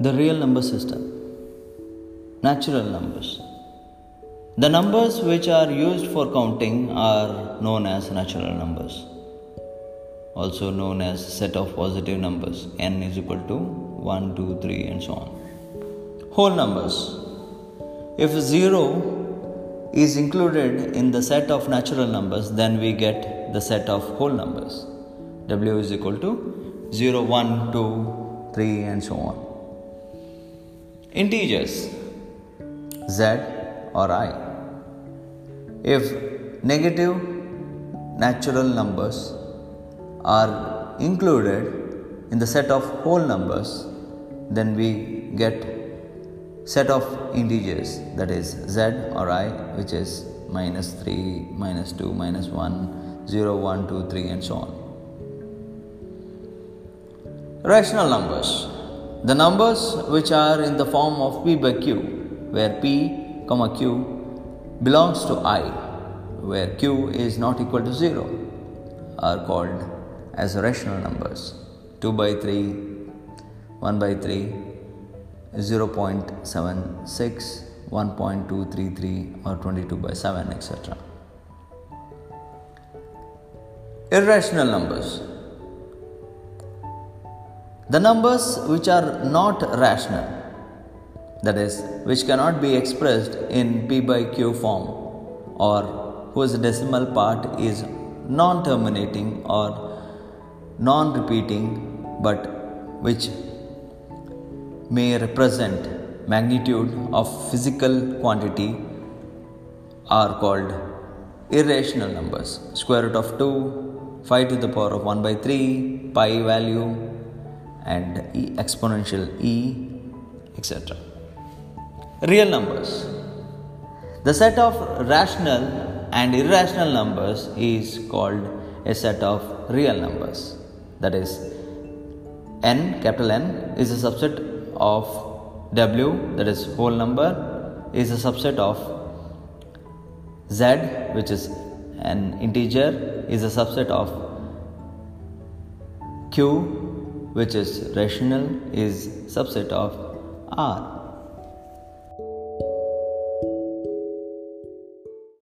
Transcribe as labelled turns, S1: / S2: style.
S1: The real number system. Natural numbers. The numbers which are used for counting are known as natural numbers, also known as set of positive numbers n is equal to 1, 2, 3, and so on. Whole numbers. If 0 is included in the set of natural numbers, then we get the set of whole numbers. W is equal to 0, 1, 2, 3, and so on. Integers z or i. If negative natural numbers are included in the set of whole numbers, then we get set of integers that is z or i which is minus 3, minus 2, minus 1, 0, 1, 2, 3 and so on. Rational numbers the numbers which are in the form of p by q, where p, comma q belongs to i, where q is not equal to 0, are called as rational numbers. 2 by 3, 1 by 3, 0.76, 1.233 or 22 by 7 etc. Irrational numbers the numbers which are not rational, that is, which cannot be expressed in p by q form, or whose decimal part is non terminating or non repeating, but which may represent magnitude of physical quantity are called irrational numbers. Square root of 2, 5 to the power of 1 by 3, pi value, and e exponential e etc. Real numbers. The set of rational and irrational numbers is called a set of real numbers. That is, n, capital N, is a subset of w, that is whole number, is a subset of z, which is an integer, is a subset of q, which is rational is subset of R.